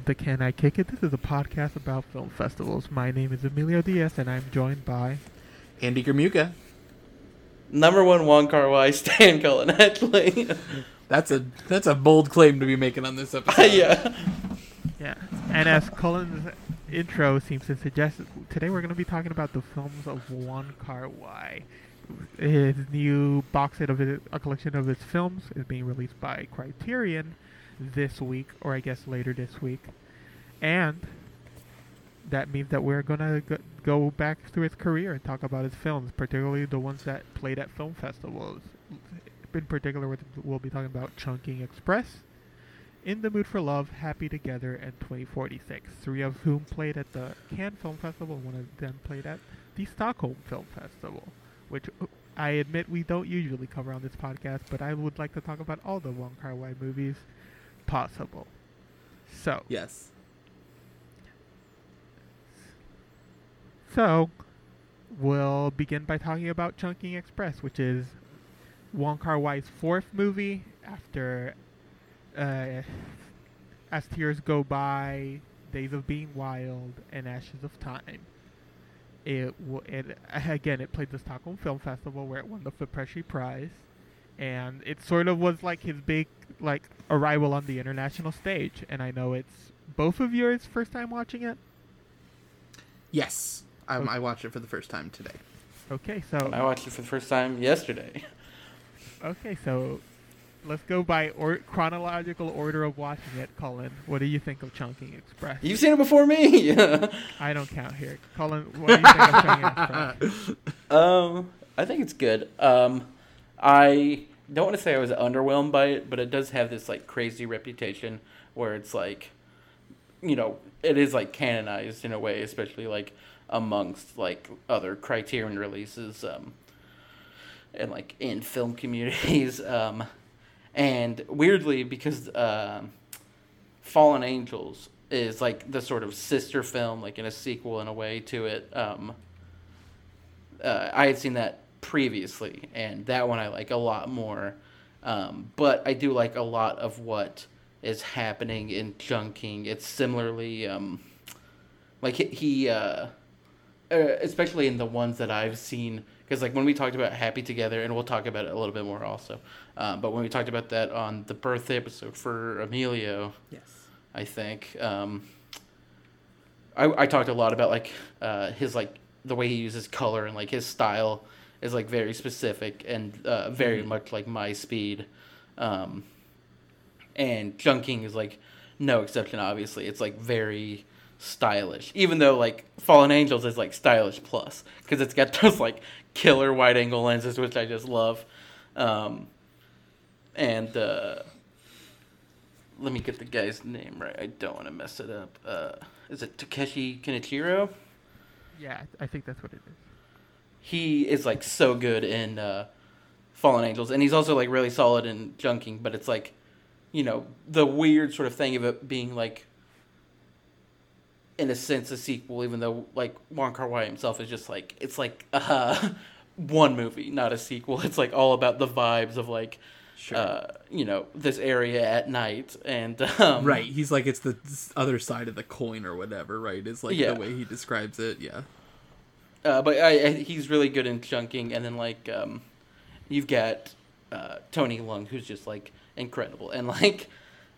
welcome to Can I Kick It? This is a podcast about film festivals. My name is Emilio Diaz, and I'm joined by. Andy Gramuka. Number one Wong Kar Wai Stan Cullen Hedley. That's a that's a bold claim to be making on this episode. yeah. Yeah. And as Colin's intro seems to suggest, today we're going to be talking about the films of Wong Kar Wai. His new box set of his, a collection of his films is being released by Criterion this week, or I guess later this week. And that means that we're to go back through his career and talk about his films, particularly the ones that played at film festivals. In particular, we'll be talking about Chungking Express, In the Mood for Love, Happy Together, and 2046. Three of whom played at the Cannes Film Festival, one of them played at the Stockholm Film Festival, which uh, I admit we don't usually cover on this podcast, but I would like to talk about all the Wong Kar Wai movies possible. So, Yes. So, we'll begin by talking about Chungking Express, which is Wong Kar Wai's fourth movie after uh, As Tears Go By, Days of Being Wild, and Ashes of Time. It, w- it again, it played the Stockholm Film Festival where it won the Fipresci Prize, and it sort of was like his big like arrival on the international stage. And I know it's both of yours first time watching it. Yes. Um, Okay. I watched it for the first time today. Okay, so I watched it for the first time yesterday. Okay, so let's go by or- chronological order of watching it. Colin, what do you think of Chungking Express? You've seen it before me. I don't count here. Colin, what do you think of Chungking Express? um, I think it's good. Um, I don't want to say I was underwhelmed by it, but it does have this like crazy reputation where it's like, you know, it is like canonized in a way, especially like amongst like other Criterion releases, um, and like in film communities. Um, and weirdly, because um, Fallen Angels is like the sort of sister film, like in a sequel in a way to it. Um, uh, I had seen that previously, and that one I like a lot more. Um, but I do like a lot of what is happening in Chungking. It's similarly um, like he, he uh, uh, especially in the ones that I've seen. Because like when we talked about Happy Together, and we'll talk about it a little bit more also. Um, but when we talked about that on the birthday episode for Emilio, Yes. I think. Um, I I talked a lot about like uh, his like the way he uses color and like his style is like very specific and uh, very much like my speed. Um, and Chungking is like no exception. Obviously, it's like very stylish. Even though like Fallen Angels is like stylish plus because it's got those like killer wide angle lenses, which I just love. Um, and uh, let me get the guy's name right. I don't want to mess it up. Uh, is it Takeshi Kaneshiro? Yeah, I think that's what it is. He is like so good in uh, Fallen Angels, and he's also like really solid in Chungking. But it's like, you know, the weird sort of thing of it being like, in a sense, a sequel, even though like Wong Kar Wai himself is just like it's like uh, one movie, not a sequel. It's like all about the vibes of like. Sure. Uh, you know this area at night, and um, right. He's like it's the other side of the coin or whatever. Right. Is like Yeah. the way he describes it. Yeah. Uh, but I, I, he's really good in Chungking, and then like um, you've got uh, Tony Leung, who's just like incredible, and like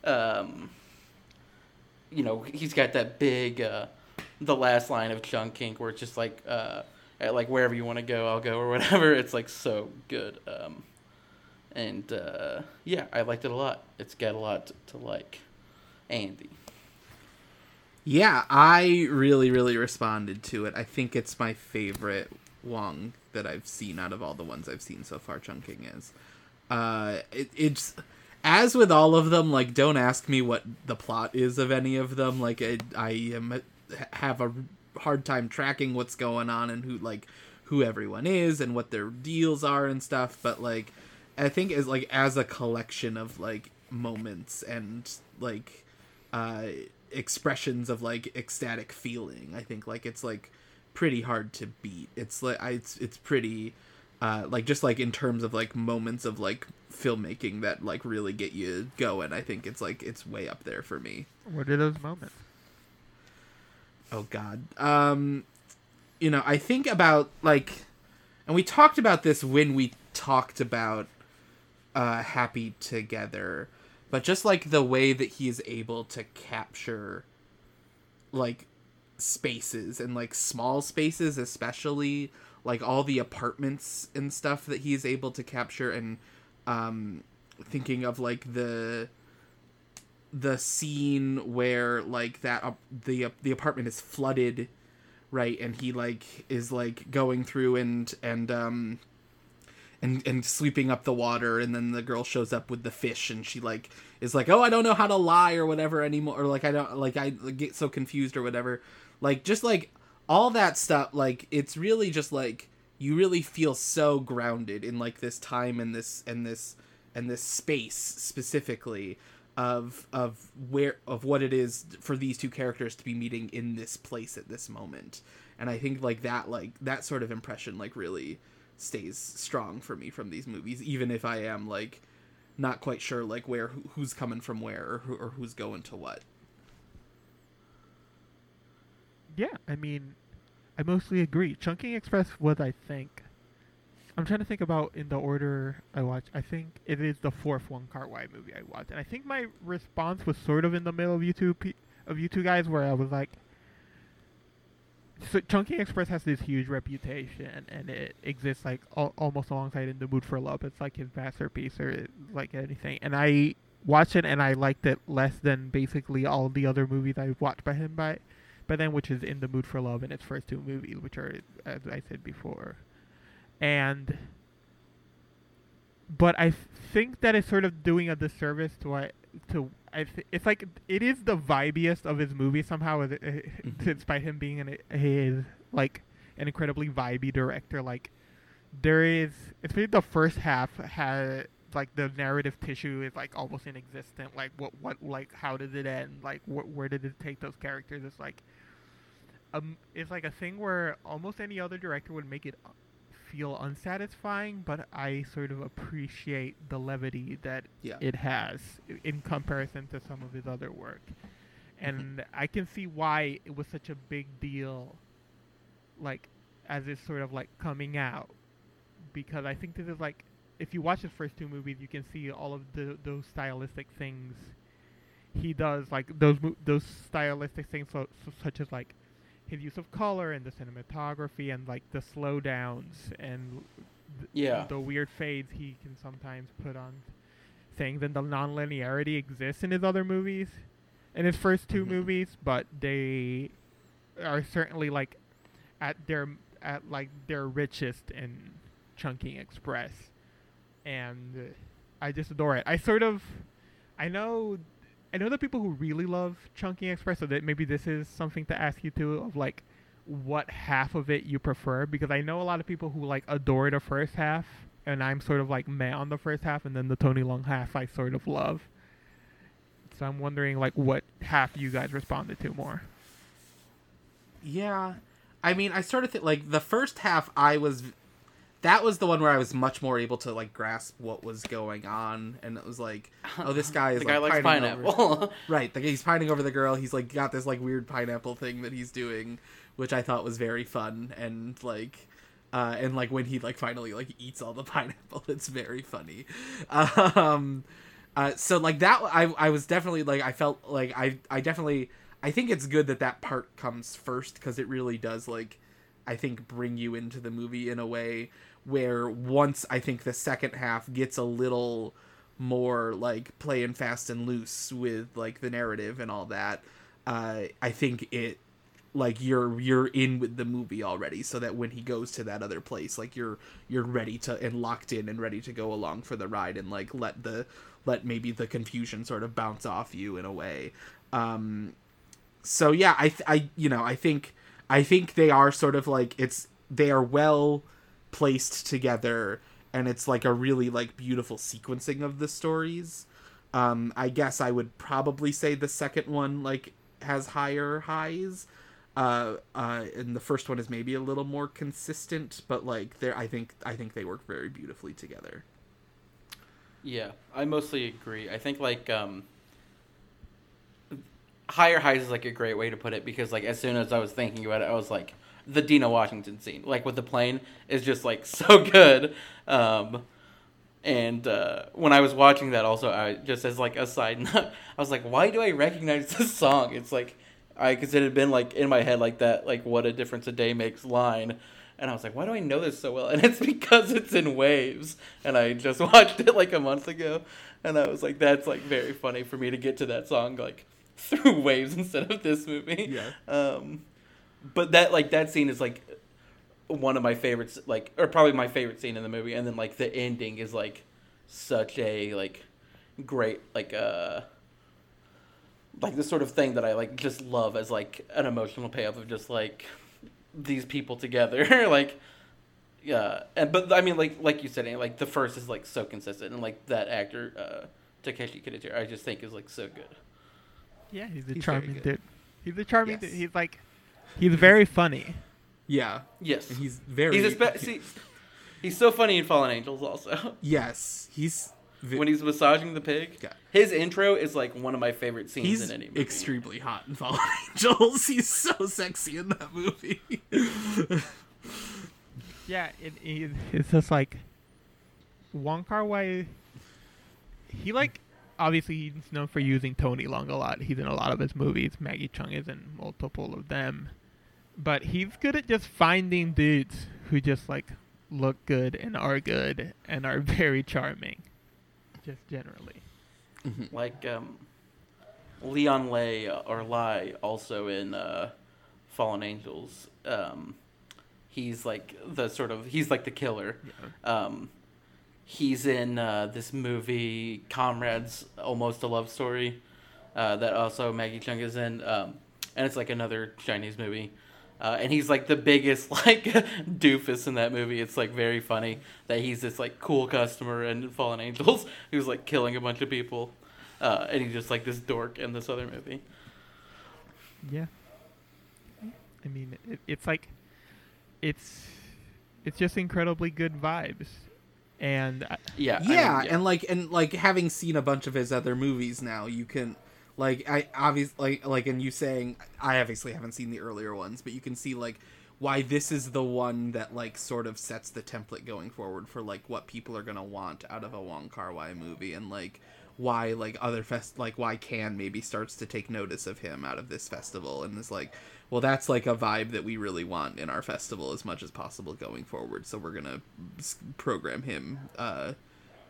um, you know he's got that big uh, the last line of Chungking where it's just like uh, at, like wherever you want to go, I'll go or whatever. It's like so good, um, and uh, yeah, I liked it a lot. It's got a lot to, to like. Andy, Yeah, I really, really responded to it. I think it's my favorite Wong that I've seen out of all the ones I've seen so far. Chunking is, uh, it, it's as with all of them. Like, don't ask me what the plot is of any of them. Like, I, I am have a hard time tracking what's going on and who like who everyone is and what their deals are and stuff but like i think as like as a collection of like moments and like uh expressions of like ecstatic feeling. I think like it's like pretty hard to beat. It's like I, it's it's pretty uh like just like in terms of like moments of like filmmaking that like really get you going. I think it's like it's way up there for me. What are those moments? oh god. Um you know i think about like and we talked about this when we talked about uh happy together but just like the way that he is able to capture like spaces and like small spaces especially like all the apartments and stuff that he's able to capture and um thinking of like the the scene where like that up the the apartment is flooded right? And he like is like going through and and um and and sweeping up the water and then the girl shows up with the fish and she like is like oh i don't know how to lie or whatever anymore or like i don't like i get so confused or whatever. Like just like all that stuff like it's really just like you really feel so grounded in like this time and this and this and this space specifically of of where of what it is for these two characters to be meeting in this place at this moment. And i think like that like that sort of impression like really stays strong for me from these movies even if i am like not quite sure like where who- who's coming from where or, who, or who's going to what Yeah, I mean, I mostly agree. Chungking Express was, I think, I'm trying to think about in the order I watched. I think it is the fourth Wong Kar Wai movie I watched, and I think my response was sort of in the middle of you two of you two guys, where I was like, so Chungking Express has this huge reputation, and it exists like al- almost alongside In the Mood for Love. It's like his masterpiece, or like anything. And I watched it, and I liked it less than basically all the other movies I've watched by him by by then, which is In the Mood for Love and its first two movies, which are, as I said before. And, but I think that it's sort of doing a disservice to I to I th- it's like it is the vibiest of his movies somehow, is it- Mhm. despite him being an his like an incredibly vibey director. Like there is, especially the first half had like the narrative tissue is like almost inexistent. Like what what like how did it end? Like wh- where did it take those characters? It's like um it's like a thing where almost any other director would make it feel unsatisfying, but I sort of appreciate the levity that Yeah. it has in comparison to some of his other work. Mm-hmm. And I can see why it was such a big deal like as it's sort of like coming out because I think this is like if you watch his first two movies, you can see all of the those stylistic things he does, like those mo- those stylistic things, so, so, such as like his use of color and the cinematography and like the slowdowns and th- Yeah. the weird fades he can sometimes put on things, and the non-linearity exists in his other movies, in his first 2 Mhm. movies, but they are certainly like at their at like their richest in Chungking Express, and I just adore it. I sort of, I know, I know the people who really love Chungking Express, so that maybe this is something to ask you too of like what half of it you prefer because I know a lot of people who like adore the first half, and I'm sort of like meh on the first half, and then the Tony Leung half I sort of love. So I'm wondering like what half you guys responded to more. Yeah, I mean, I sort of think like the first half, I was that was the one where I was much more able to like grasp what was going on, and it was like, oh, this guy is the like guy likes pining over- pineapple. right? Like he's pining over the girl. He's like got this like weird pineapple thing that he's doing, which I thought was very fun and like. Uh, and like when he like finally like eats all the pineapple, it's very funny. Um, uh, so like that, I I was definitely like I felt like I I definitely I think it's good that that part comes first because it really does like I think bring you into the movie in a way where once I think the second half gets a little more like playing fast and loose with like the narrative and all that uh I think it like you're you're in with the movie already so that when he goes to that other place like you're you're ready to and locked in and ready to go along for the ride and like let the let maybe the confusion sort of bounce off you in a way. Um so yeah i i you know i think i think they are sort of like it's they are well placed together and it's like a really like beautiful sequencing of the stories. Um i guess i would probably say the second one like has higher highs. Uh uh and the first one is maybe a little more consistent but like there i think i think they work very beautifully together. Yeah, I mostly agree. I think like um higher highs is like a great way to put it because like as soon as I was thinking about it, I was like the Dinah Washington scene, like with the plane, is just like so good. Um and uh, when I was watching that, also, I just as like a side note, I was like, "Why do I recognize this song?" It's like, I because it had been like in my head like that, like "What a difference a day makes" line, and I was like, "Why do I know this so well?" And it's because it's in Waves, and I just watched it like a month ago, and I was like, "That's like very funny for me to get to that song like through Waves instead of this movie." Yeah. Um, but that like that scene is like one of my favorites, like or probably my favorite scene in the movie, and then like the ending is like such a like great like uh like the sort of thing that I like just love as like an emotional payoff of just like these people together like yeah and but I mean like like you said like the first is like so consistent and like that actor uh Takeshi Kaneshiro I just think is like so good Yeah, he's a He's very charming dude. He's a charming Yes. dude. He's like, he's very funny. yeah yes and he's very he's a spe- see he's so funny in Fallen Angels also yes he's ve- when he's massaging the pig Yeah. his intro is like one of my favorite scenes He's in any movie extremely hot in Fallen Angels. He's so sexy in that movie. Yeah, it, it, it's just like Wong Kar Wai. He like obviously he's known for using Tony Leung a lot. He's in a lot of his movies. Maggie Cheung is in multiple of them, but he's good at just finding dudes who just like look good and are good and are very charming, just generally. like um, Leon Lay or Lai also in uh, Fallen Angels. Um, he's like the sort of he's like the killer. Um, he's in uh, this movie Comrades, almost a love story, uh, that also Maggie Cheung is in, um, and it's like another Chinese movie. Uh, and he's like the biggest like doofus in that movie. It's like very funny that he's this like cool customer in Fallen Angels who's like killing a bunch of people, uh, and he's just like this dork in this other movie. Yeah. I mean, it, it's like, it's, it's just incredibly good vibes, and I, Yeah, I mean, yeah, and like and like having seen a bunch of his other movies now, you can like I obviously like like and you saying I obviously haven't seen the earlier ones, but you can see like why this is the one that like sort of sets the template going forward for like what people are gonna want out of a Wong Kar Wai movie and like why like other fest like why Cannes maybe starts to take notice of him out of this festival and is like well that's like a vibe that we really want in our festival as much as possible going forward. So we're gonna program him uh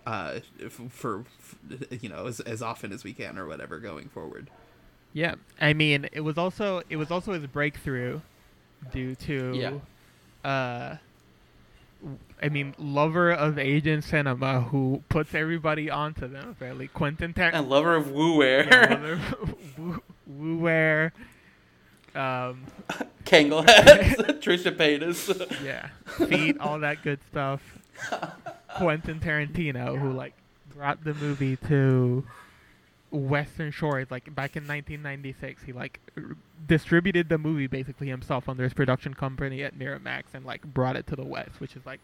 uh f- for, you know as, as often as we can or whatever going forward yeah, I mean, it was also it was also his breakthrough, due to, Yeah. uh, w- I mean, lover of Asian cinema who puts everybody onto them. fairly Quentin Tar- and lover of Wu Wear, yeah, lover Wu- Wu Wear, um, Kangle Heads, Trisha Paytas. yeah, feet, all that good stuff. Quentin Tarantino, who like brought the movie to Western Shores, like back in 1996, he like r- distributed the movie basically himself under his production company at Miramax and like brought it to the West, which is like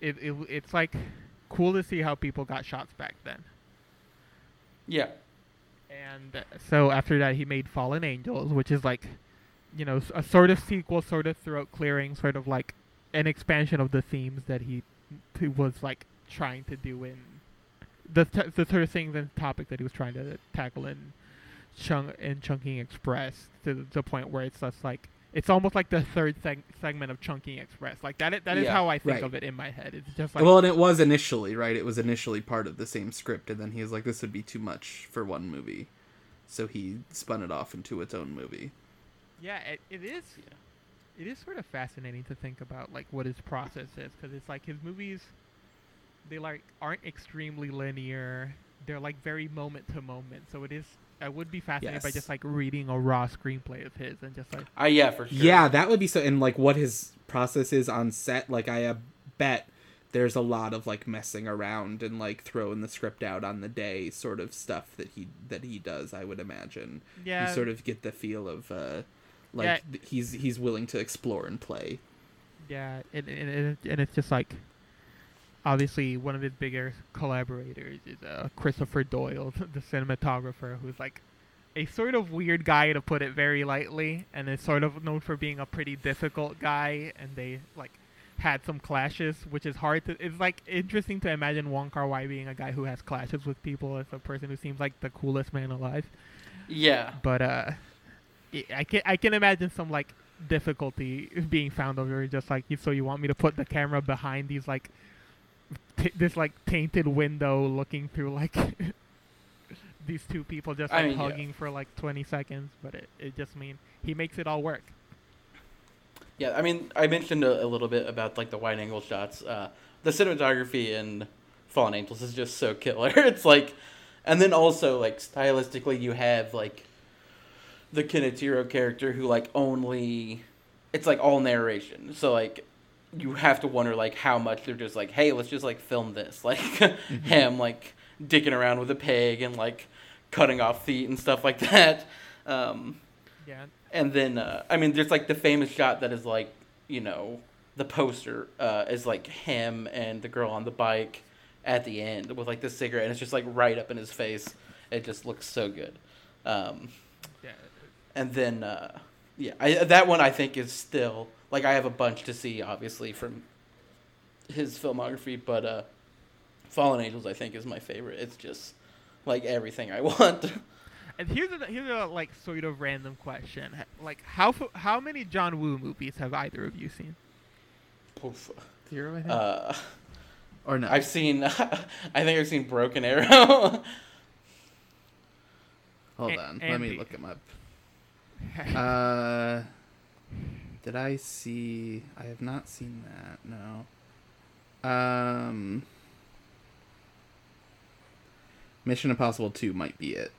it, it it's like cool to see how people got shots back then. yeah, And uh, so after that, he made Fallen Angels, which is like, you know, a sort of sequel, sort of throat clearing, sort of like an expansion of the themes that he, he was like trying to do in the t- the sort of things and topic that he was trying to tackle in Chung in Chungking Express to the point where it's just like it's almost like the third seg- segment of Chungking Express. Like that. That is Yeah, how I think right. of it in my head. It's just like well and it was initially right it was initially part of the same script and then he was like this would be too much for one movie so he spun it off into its own movie Yeah, it, it is. It is sort of fascinating to think about like what his process is because it's like his movies, they like aren't extremely linear. They're like very moment to moment. So it is I would be fascinated by just like reading a raw screenplay of his and just like I yeah for sure. Yeah, that would be so. And like what his process is on set, like I uh, bet there's a lot of like messing around and like throwing the script out on the day, sort of stuff that he that he does. I would imagine. yeah, You sort of get the feel of uh, like Yeah. he's he's willing to explore and play. yeah, and and, and, and it's just like obviously one of his bigger collaborators is uh, Christopher Doyle, the cinematographer, who's like a sort of weird guy to put it very lightly, and is sort of known for being a pretty difficult guy. And they like had some clashes, which is hard to. It's like interesting to imagine Wong Kar Wai being a guy who has clashes with people as a person who seems like the coolest man alive. Yeah. But uh, I- I can I can imagine some like difficulty being found over just like so you want me to put the camera behind these like t- this like tainted window looking through like these two people just I like mean, yeah. hugging for like 20 seconds but it, it just mean he makes it all work Yeah, I mean, I mentioned a, a little bit about like the wide angle shots. Uh, the cinematography in Fallen Angels is just so killer. It's like, and then also like stylistically, you have like the Kaneshiro character who like only, it's like all narration. So like, you have to wonder like how much they're just like, hey, let's just like film this, like him like dicking around with a pig and like cutting off feet and stuff like that. Um, yeah and then uh, I mean, there's like the famous shot that is like you know the poster uh, is like him and the girl on the bike at the end with like the cigarette, and it's just like right up in his face. It just looks so good. Um, yeah and then uh, yeah, I, that one I think is still like I have a bunch to see, obviously from his filmography, but uh, Fallen Angels I think is my favorite. It's just like everything I want. and here's a here's a like sort of random question like how how many John Woo movies have either of you seen Oof. Zero, I think. Uh, or no? I've seen, I think I've seen Broken Arrow. Hold A- on, let me look him up. Uh, did I see? I have not seen that. No. Um, Mission Impossible Two might be it.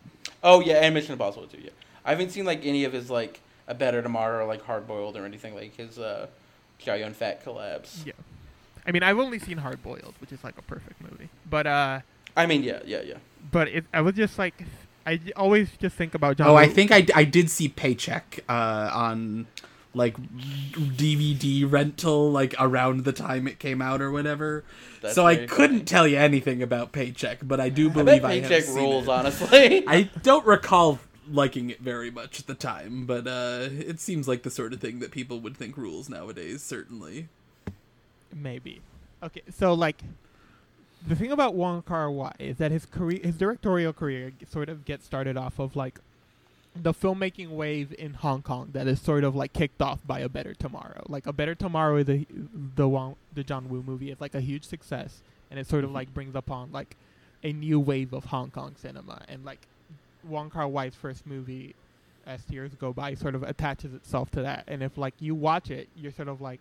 oh yeah, and Mission Impossible Two. Yeah, I haven't seen like any of his like A Better Tomorrow or like Hard Boiled or anything like his uh, Chow Yun Fat collabs. yeah I mean I've only seen Hard Boiled which is like a perfect movie but uh I mean, yeah, yeah, yeah. but it, I was just like, I j- always just think about John. Oh, I think I, I did see Paycheck uh, on like DVD rental like around the time it came out or whatever. That's so I very couldn't funny. tell you anything about Paycheck, but I do I believe bet I, have Paycheck seen rules, it. honestly. I don't recall liking it very much at the time, but uh, it seems like the sort of thing that people would think rules nowadays. Certainly. maybe. Okay, so like, the thing about Wong Kar Wai is that his career, his directorial career, g- sort of gets started off of like the filmmaking wave in Hong Kong that is sort of like kicked off by A Better Tomorrow. Like A Better Tomorrow, the the Wong, the John Woo movie is like a huge success, and it sort of mm-hmm. like brings upon like a new wave of Hong Kong cinema, and like Wong Kar Wai's first movie, As Tears Go By, sort of attaches itself to that. And if like you watch it, you're sort of like,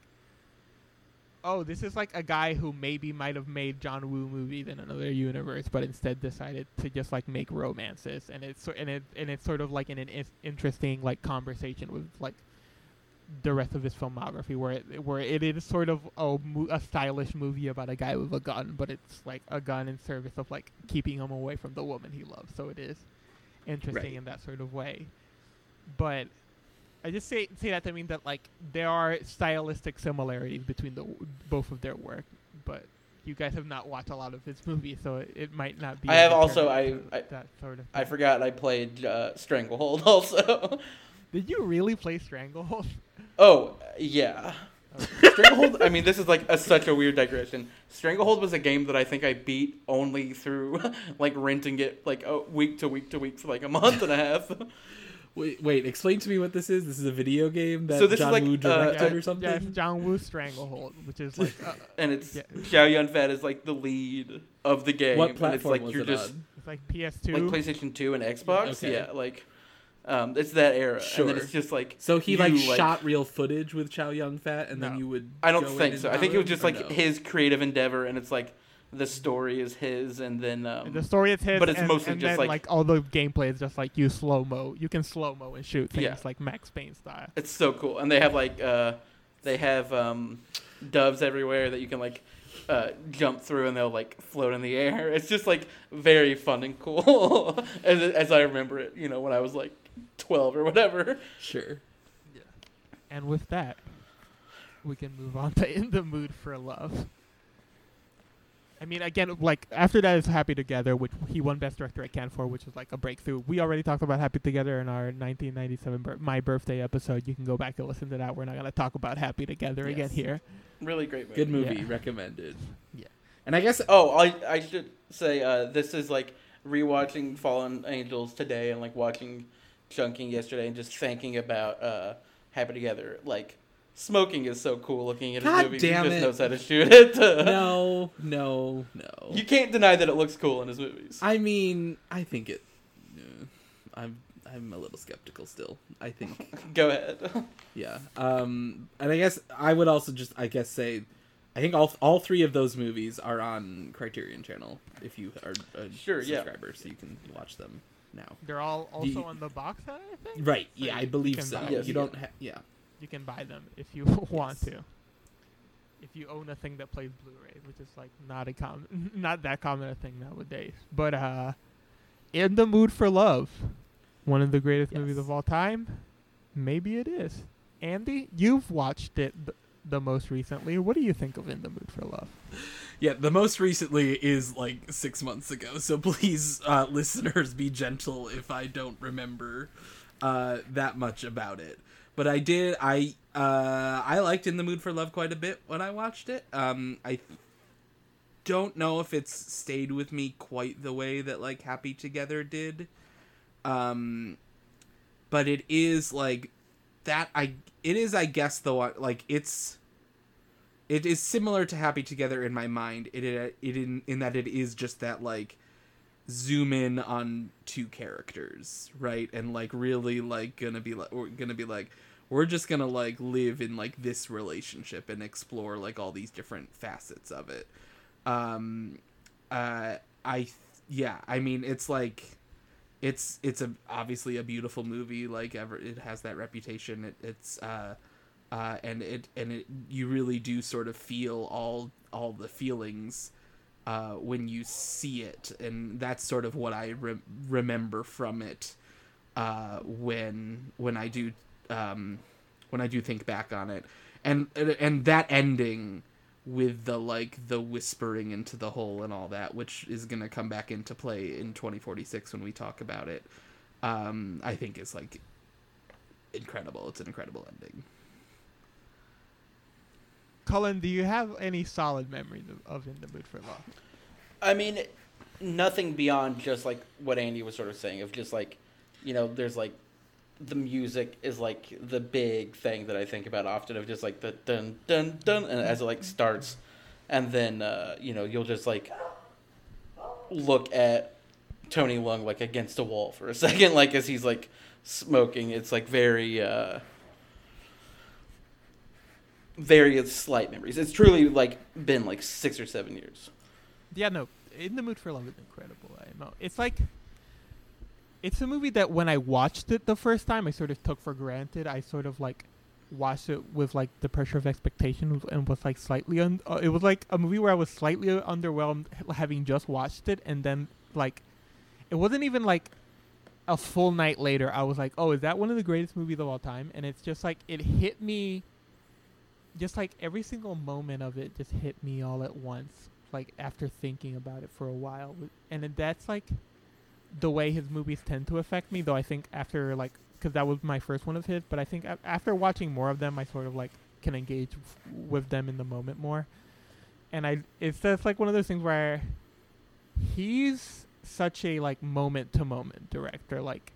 oh, this is like a guy who maybe might have made John Woo movies in another universe, but instead decided to just like make romances, and it's and it and it's sort of like in an is- interesting like conversation with like the rest of his filmography, where it where it is sort of a, mo- a stylish movie about a guy with a gun, but it's like a gun in service of like keeping him away from the woman he loves. So it is interesting Right. in that sort of way, but. I just say say that to mean that like there are stylistic similarities between the both of their work, but you guys have not watched a lot of his movies, so it, it might not be. I have also- I- to I- that sort of. I forgot I played uh, Stranglehold also. Did you really play Stranglehold? oh yeah. Okay. Stranglehold. I mean, this is like a, such a weird digression. Stranglehold was a game that I think I beat only through like renting it like a week to week to week for like a month and a half. Wait, wait. Explain to me what this is. This is a video game that So this is John like, Woo uh, directed uh, or something. Yeah, it's John Woo Stranglehold, which is like uh, and it's Yeah. Chow Yun Fat is like the lead of the game. what and platform it's like was you're it just on? it's like PS2. like PlayStation Two and Xbox. Okay. Yeah, like um, it's that era, sure. and then it's just like So he you, like, shot real footage with Chow Yun Fat, and No. then you would. I don't think so. I think it was just like no? his creative endeavor, and it's like the story is his, and then um, And the story is his, but it's and, mostly and just then, like- like all the gameplay is just like you slow mo. You can slow mo and shoot things Yeah. like Max Payne style. It's so cool, and they have like uh, they have um, doves everywhere that you can like uh, jump through, and they'll like float in the air. It's just like very fun and cool, as as I remember it. You know, when I was like twelve or whatever. Sure. Yeah. And with that, we can move on to In the Mood for Love. I mean, again, like after that is Happy Together, which he won Best Director at Cannes for, which was like a breakthrough. We already talked about Happy Together in our 1997 bir- my birthday episode. You can go back and listen to that. We're not gonna talk about Happy Together again here. Really great movie. Good movie, Yeah. recommended. Yeah. And I guess Oh, I I should say uh, this is like rewatching Fallen Angels today and like watching Chungking yesterday and just thinking about uh, Happy Together. Like smoking is so cool looking at God his movies. damn he just it. knows how to shoot it. no, no, no. You can't deny that it looks cool in his movies. I mean, I think it. uh, I'm I'm a little skeptical still. I think Go ahead. yeah. Um, and I guess I would also just I guess say, I think all all three of those movies are on Criterion Channel if you are a Sure, yeah. subscriber, so you can watch them now. They're all also you- on the box set, I think. Right? So Yeah, I believe so. Yes, you yeah. don't. Ha- yeah. You can buy them if you want Yes. to. If you own a thing that plays Blu-ray, which is like not a common, not that common a thing nowadays. But uh, in the mood for love, one of the greatest movies of all time. Maybe it is. Andy, you've watched it th- the most recently. What do you think of In the Mood for Love? Yeah, the most recently is like six months ago, so please, uh, listeners, be gentle if I don't remember uh, that much about it. But I did. I uh, I liked In the Mood for Love quite a bit when I watched it. Um, I don't know if it's stayed with me quite the way that like Happy Together did. Um, but it is like that. I it is I guess the one like it's it is similar to Happy Together in my mind. It it, it in in that it is just that like zoom in on two characters, right? And like really like gonna be like gonna be like we're just gonna like live in like this relationship and explore like all these different facets of it. Um uh I th- yeah, I mean it's like it's it's a obviously a beautiful movie like ever it has that reputation it, it's uh uh and it and it you really do sort of feel all all the feelings uh when you see it and that's sort of what i re- remember from it uh when when i do um when i do think back on it. And and that ending with the like the whispering into the hole and all that which is going to come back into play in 2046 when we talk about it um i think is like incredible. It's an incredible ending. Cullen, do you have any solid memories of, of In the Mood for Love? I mean, nothing beyond just like what Andy was sort of saying of just like, you know, there's like the music is like the big thing that I think about often of just like the dun dun dun and as it like starts and then uh, you know, you'll just like look at Tony Leung like against a wall for a second like as he's like smoking. It's like very uh very slight memories. It's truly like been like 6 or 7 years. Yeah, no. In the Mood for Love is incredible. I know. It's like it's a movie that when I watched it the first time, I sort of took for granted. I sort of like watched it with like the pressure of expectation and was like slightly un- uh, it was like a movie where I was slightly underwhelmed having just watched it and then like it wasn't even like a full night later I was like, "Oh, is that one of the greatest movies of all time?" And it's just like it hit me just like every single moment of it just hit me all at once like after thinking about it for a while and that's like the way his movies tend to affect me though i think after like because that was my first one of his but i think a- after watching more of them i sort of like can engage f- with them in the moment more and i it's just like one of those things where he's such a like moment to moment director like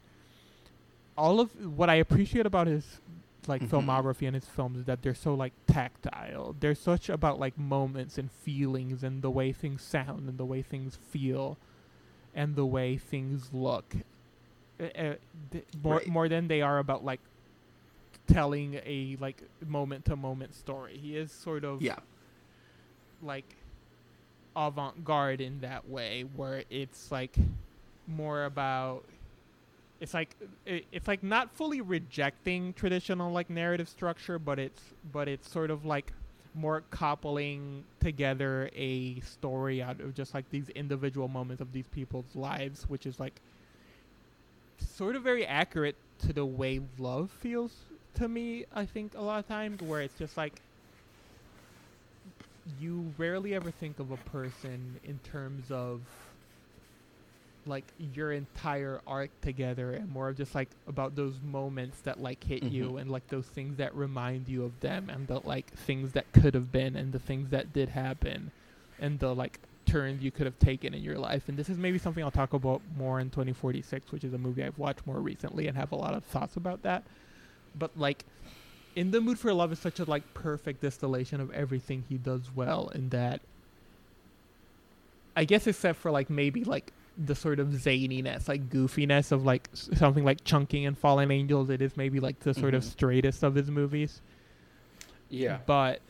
all of what i appreciate about his like Mhm. filmography and his films is that they're so like tactile. They're such about like moments and feelings and the way things sound and the way things feel and the way things look. Uh, uh, th- more Right. more than they are about like telling a like moment to moment story. He is sort of yeah like avant-garde in that way where it's like more about it's like it, it's like not fully rejecting traditional like narrative structure but it's but it's sort of like more coupling together a story out of just like these individual moments of these people's lives which is like sort of very accurate to the way love feels to me i think a lot of times where it's just like you rarely ever think of a person in terms of like your entire arc together and more of just like about those moments that like hit you Mhm. and like those things that remind you of them and the like things that could have been and the things that did happen and the like turns you could have taken in your life and this is maybe something I'll talk about more in 2046 which is a movie I've watched more recently and have a lot of thoughts about that but like in the mood for love is such a like perfect distillation of everything he does well in that I guess except for like maybe like the sort of zaniness, like goofiness of like s- something like Chungking and Fallen Angels, it is maybe like the sort of Mhm. straightest of his movies. Yeah. But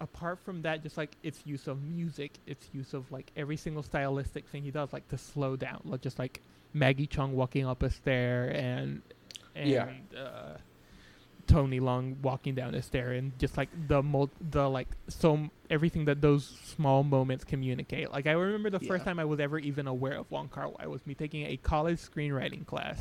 apart from that, just like its use of music, its use of like every single stylistic thing he does, like to slow down, like just like Maggie Cheung walking up a stair and and Yeah. uh, Tony Leung walking down a stair, and just like the mul- the like so m- everything that those small moments communicate. Like I remember the first time I was ever even aware of Wong Kar Wai was me taking a college screenwriting class,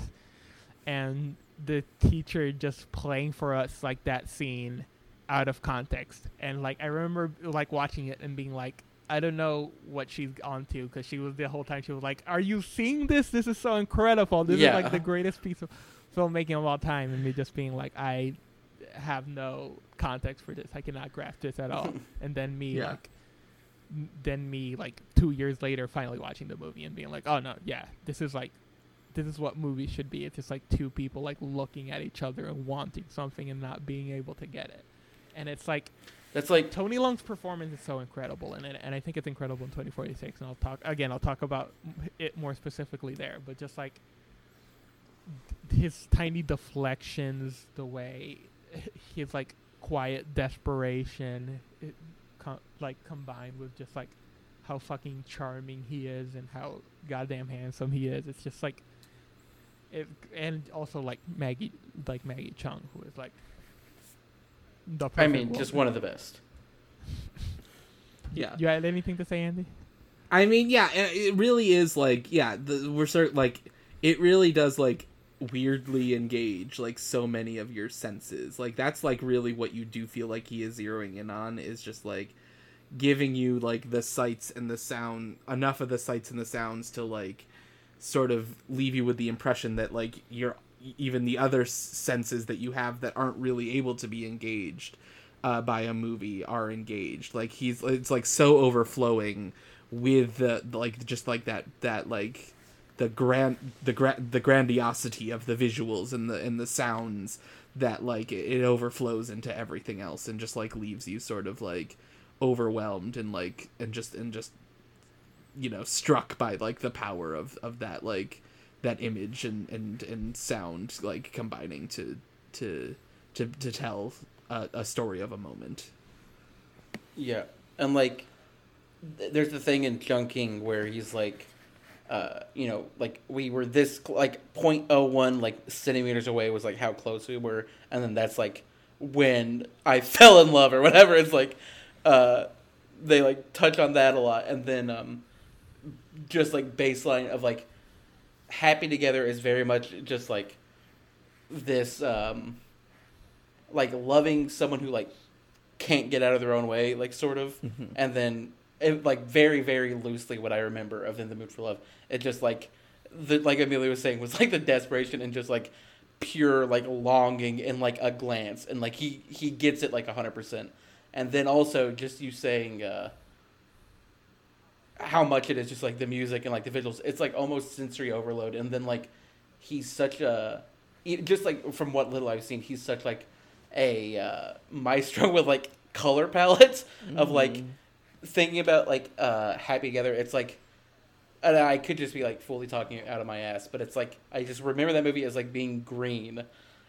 and the teacher just playing for us like that scene out of context and like i remember like watching it and being like i don't know what she's on to because she was the whole time she was like are you seeing this this is so incredible this Yeah. is like the greatest piece of filmmaking of all time and me just being like i have no context for this i cannot grasp this at all and then me Yeah. like then me like two years later finally watching the movie and being like oh no yeah this is like this is what movies should be it's just like two people like looking at each other and wanting something and not being able to get it and it's like That's like Tony Leung's performance is so incredible, and and I think it's incredible in 2046. And I'll talk again. I'll talk about it more specifically there. But just like his tiny deflections, the way his like quiet desperation, it, co- like combined with just like how fucking charming he is and how goddamn handsome he is. It's just like it, and also like Maggie, like Maggie Cheung, who is like the I perfect mean, just one of the best. Yeah. You had anything to say, Andy? I mean, yeah, it it really is like, yeah, the, we're sort like, it really does like weirdly engage like so many of your senses. Like that's like really what you do feel like he is zeroing in on is just like giving you like the sights and the sound enough of the sights and the sounds to like sort of leave you with the impression that like you're even the other senses that you have that aren't really able to be engaged uh, by a movie are engaged. Like he's it's like so overflowing with the like just like that that like the grand the gra- the grandiosity of the visuals and the and the sounds that like it, overflows into everything else and just like leaves you sort of like overwhelmed and like and just and just you know struck by like the power of of that like that image and and and sound like combining to to to to tell a, a story of a moment. Yeah, and like, th- there's the thing in Chungking where he's like, uh, you know, like we were this cl- like 0.01 like centimeters away was like how close we were, and then that's like when I fell in love or whatever. It's like, uh, they like touch on that a lot, and then um, just like baseline of like happy together is very much just like this um like loving someone who like can't get out of their own way like sort of. And then it, like very very loosely what i remember of in the mood for love. It just like the like Emilio was saying was like the desperation and just like pure like longing in like a glance. And like he he gets it like 100% and then also just you saying uh how much it is just like the music and like the visuals. It's like almost sensory overload. And then like he's such a just like from what little i've seen he's such like a uh, maestro with like color palettes of like thinking about like uh happy together it's like and i could just be like fully talking out of my ass but it's like i just remember that movie as like being green.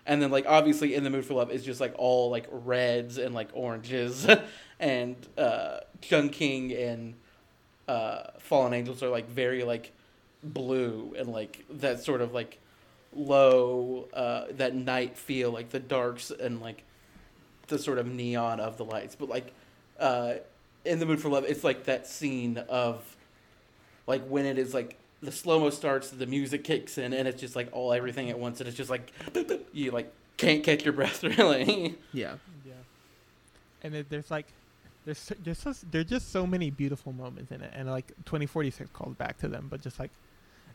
And then like obviously in the mood for love is just like all like reds and like oranges and uh Chungking and uh, Fallen Angels are like very like blue and like that sort of like low uh, that night feel like the darks and like the sort of neon of the lights. But like uh, in the mood for love it's like that scene of like when it is like the slow mo starts the music kicks in and it's just like all everything at once and it's just like you like can't catch your breath really Yeah. Yeah. And it, there's like, there's so- there's just, there's just so many beautiful moments in it, and like 2046 calls back to them, but just like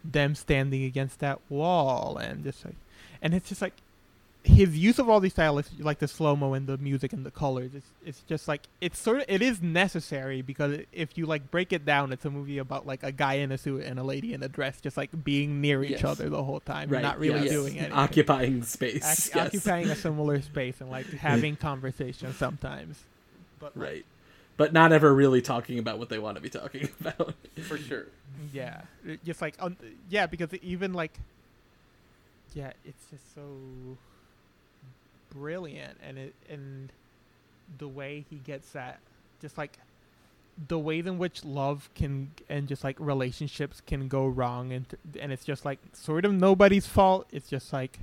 them standing against that wall, and just like, and it's just like his use of all these styles, like the slow mo and the music and the colors, it's it's just like it's sort of it is necessary because if you like break it down, it's a movie about like a guy in a suit and a lady in a dress, just like being near each Yes. other the whole time, Right. and not really yes. doing anything Occupying space. Oc- yes. occupying a similar space and like having conversations sometimes. But like, Right. But not ever really talking about what they want to be talking about. for sure yeah, just like un- yeah, because even like yeah, it's just so brilliant, and it and the way he gets that, just like the ways in which love can and just like relationships can go wrong, and and it's just like sort of nobody's fault. It's just like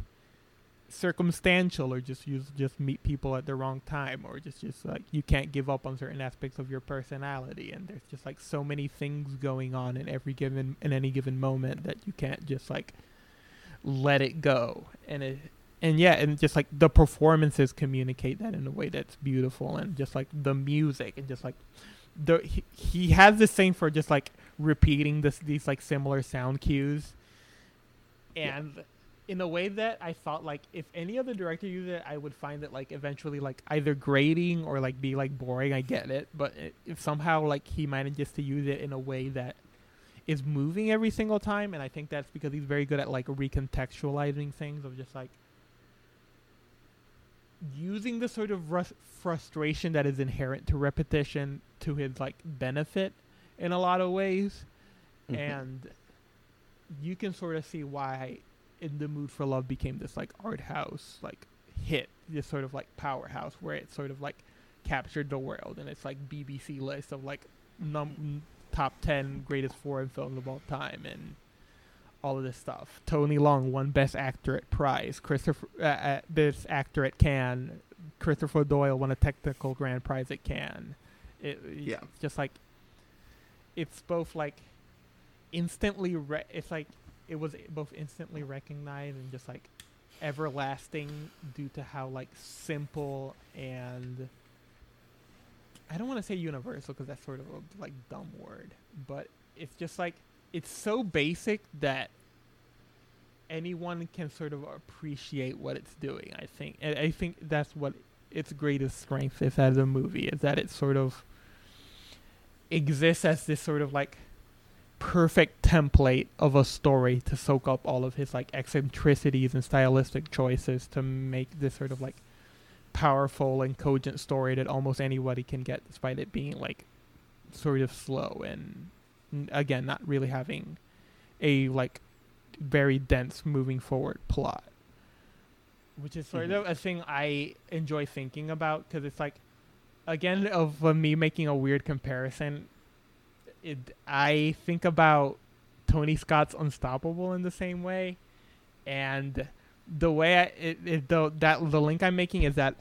circumstantial or just you just meet people at the wrong time or just just like you can't give up on certain aspects of your personality and there's just like so many things going on in every given in any given moment that you can't just like let it go and it and yeah and just like the performances communicate that in a way that's beautiful and just like the music and just like the he, he has this thing for just like repeating this these like similar sound cues. And in a way that I thought like if any other director used it, I would find it like eventually like either grating or like be like boring. I get it, but i if somehow like he manages to use it in a way that is moving every single time, and I think that's because he's very good at like recontextualizing things of just like using the sort of rus- frustration that is inherent to repetition to his like benefit in a lot of ways. Mhm. and you can sort of see why in the mood for love became this like art house like hit this sort of like powerhouse where it sort of like captured the world. And it's like bbc list of like num- top 10 greatest foreign films of all time. And all of this stuff. Tony Leung won best actor at prize christopher uh, uh, best actor at cannes. Christopher doyle won a technical grand prize at cannes. It, Yeah. it's just like it's both like instantly re- it's like it was both instantly recognized and just like everlasting due to how like simple and I don't want to say universal because that's sort of a like dumb word, but it's just like it's so basic that anyone can sort of appreciate what it's doing. I think, and I think that's what its greatest strength is as a movie is that it sort of exists as this sort of like perfect template of a story to soak up all of his like eccentricities and stylistic choices to make this sort of like powerful and cogent story that almost anybody can get despite it being like sort of slow and again not really having a like very dense moving forward plot which is sort Mhm. of a thing i enjoy thinking about because it's like again of uh, me making a weird comparison it, i think about tony scott's unstoppable in the same way and the way I, it, it the that the link i'm making is that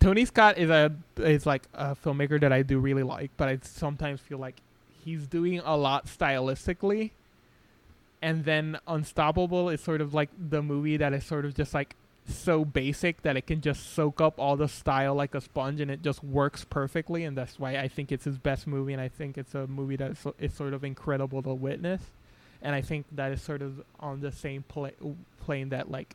tony scott is a is like a filmmaker that i do really like but i sometimes feel like he's doing a lot stylistically and then unstoppable is sort of like the movie that is sort of just like so basic that it can just soak up all the style like a sponge and it just works perfectly and that's why I think it's his best movie and I think it's a movie that is, is sort of incredible to witness. And I think that is sort of on the same pla- plane that like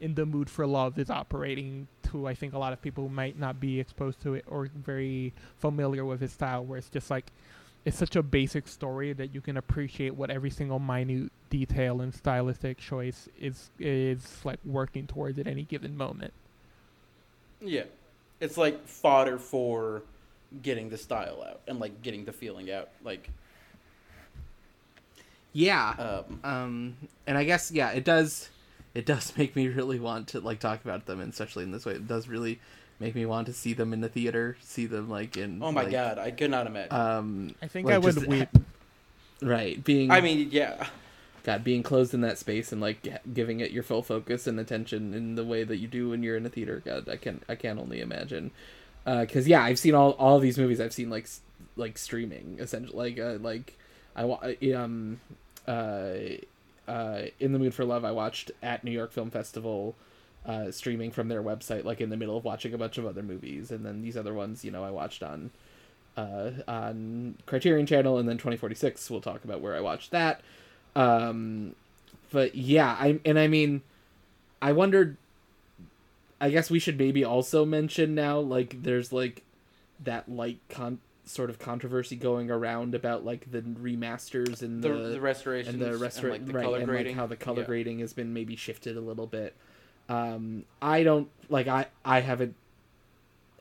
in the mood for love is operating to I think a lot of people might not be exposed to it or very familiar with his style where it's just like it's such a basic story that you can appreciate what every single minute detail and stylistic choice is is like working towards at any given moment. Yeah. It's like fodder for getting the style out and like getting the feeling out. Like Yeah. um Um, and I guess yeah, it does. It does make me really want to like talk about them, and especially in this way, it does really make me want to see them in the theater, see them like in. Oh my like, god, I could not imagine. Um, I think like, I would just- weep. right, being I mean, yeah. God, being closed in that space and like giving it your full focus and attention in the way that you do when you're in a theater. God, I can I can only imagine. Because yeah, I've seen all all these movies. I've seen like like streaming essentially. Like uh, like I um uh uh in the mood for love. I watched at New York Film Festival. Uh, streaming from their website, like in the middle of watching a bunch of other movies, and then these other ones, you know, I watched on uh, on Criterion Channel, and then 2046. We'll talk about where I watched that. Um, but yeah, I and I mean, I wondered. I guess we should maybe also mention now, like, there's like that light con sort of controversy going around about like the remasters and The, the, the restoration and the restaurant like, the right color and grading. like how the color Yeah. grading has been maybe shifted a little bit um i don't like i i haven't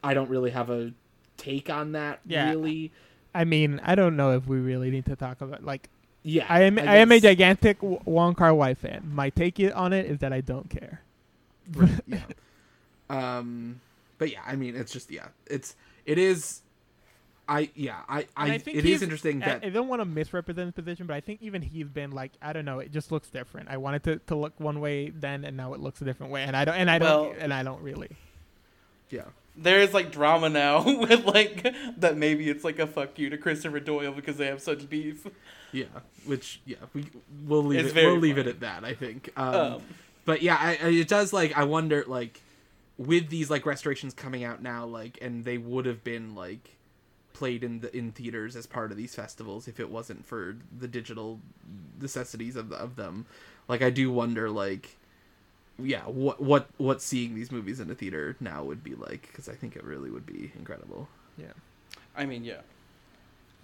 i don't really have a take on that Yeah. really I mean, I don't know if we really need to talk about like yeah I am. I, am a gigantic W- Wong Kar Wai fan. My take on it is that I don't care. Right, yeah. Um, but yeah, I mean, it's just yeah, it's it is. I yeah, I I, I think it is interesting that I don't want to misrepresent his position, but I think even he's been like, I don't know, it just looks different. I wanted to, to look one way then, and now it looks a different way, and I don't, and I don't, and I don't really. yeah, There is like drama now with like that maybe it's like a fuck you to Christopher Doyle because they have such beef. yeah, which yeah, we we'll leave It's it we'll leave it at that. I think. Um, Um, but yeah, I, I, it does like I wonder like with these like restorations coming out now, like and they would have been like played in the in theaters as part of these festivals if it wasn't for the digital necessities of of them. Like I do wonder like yeah, what what what seeing these movies in a theater now would be like because I think it really would be incredible. Yeah. I mean, yeah.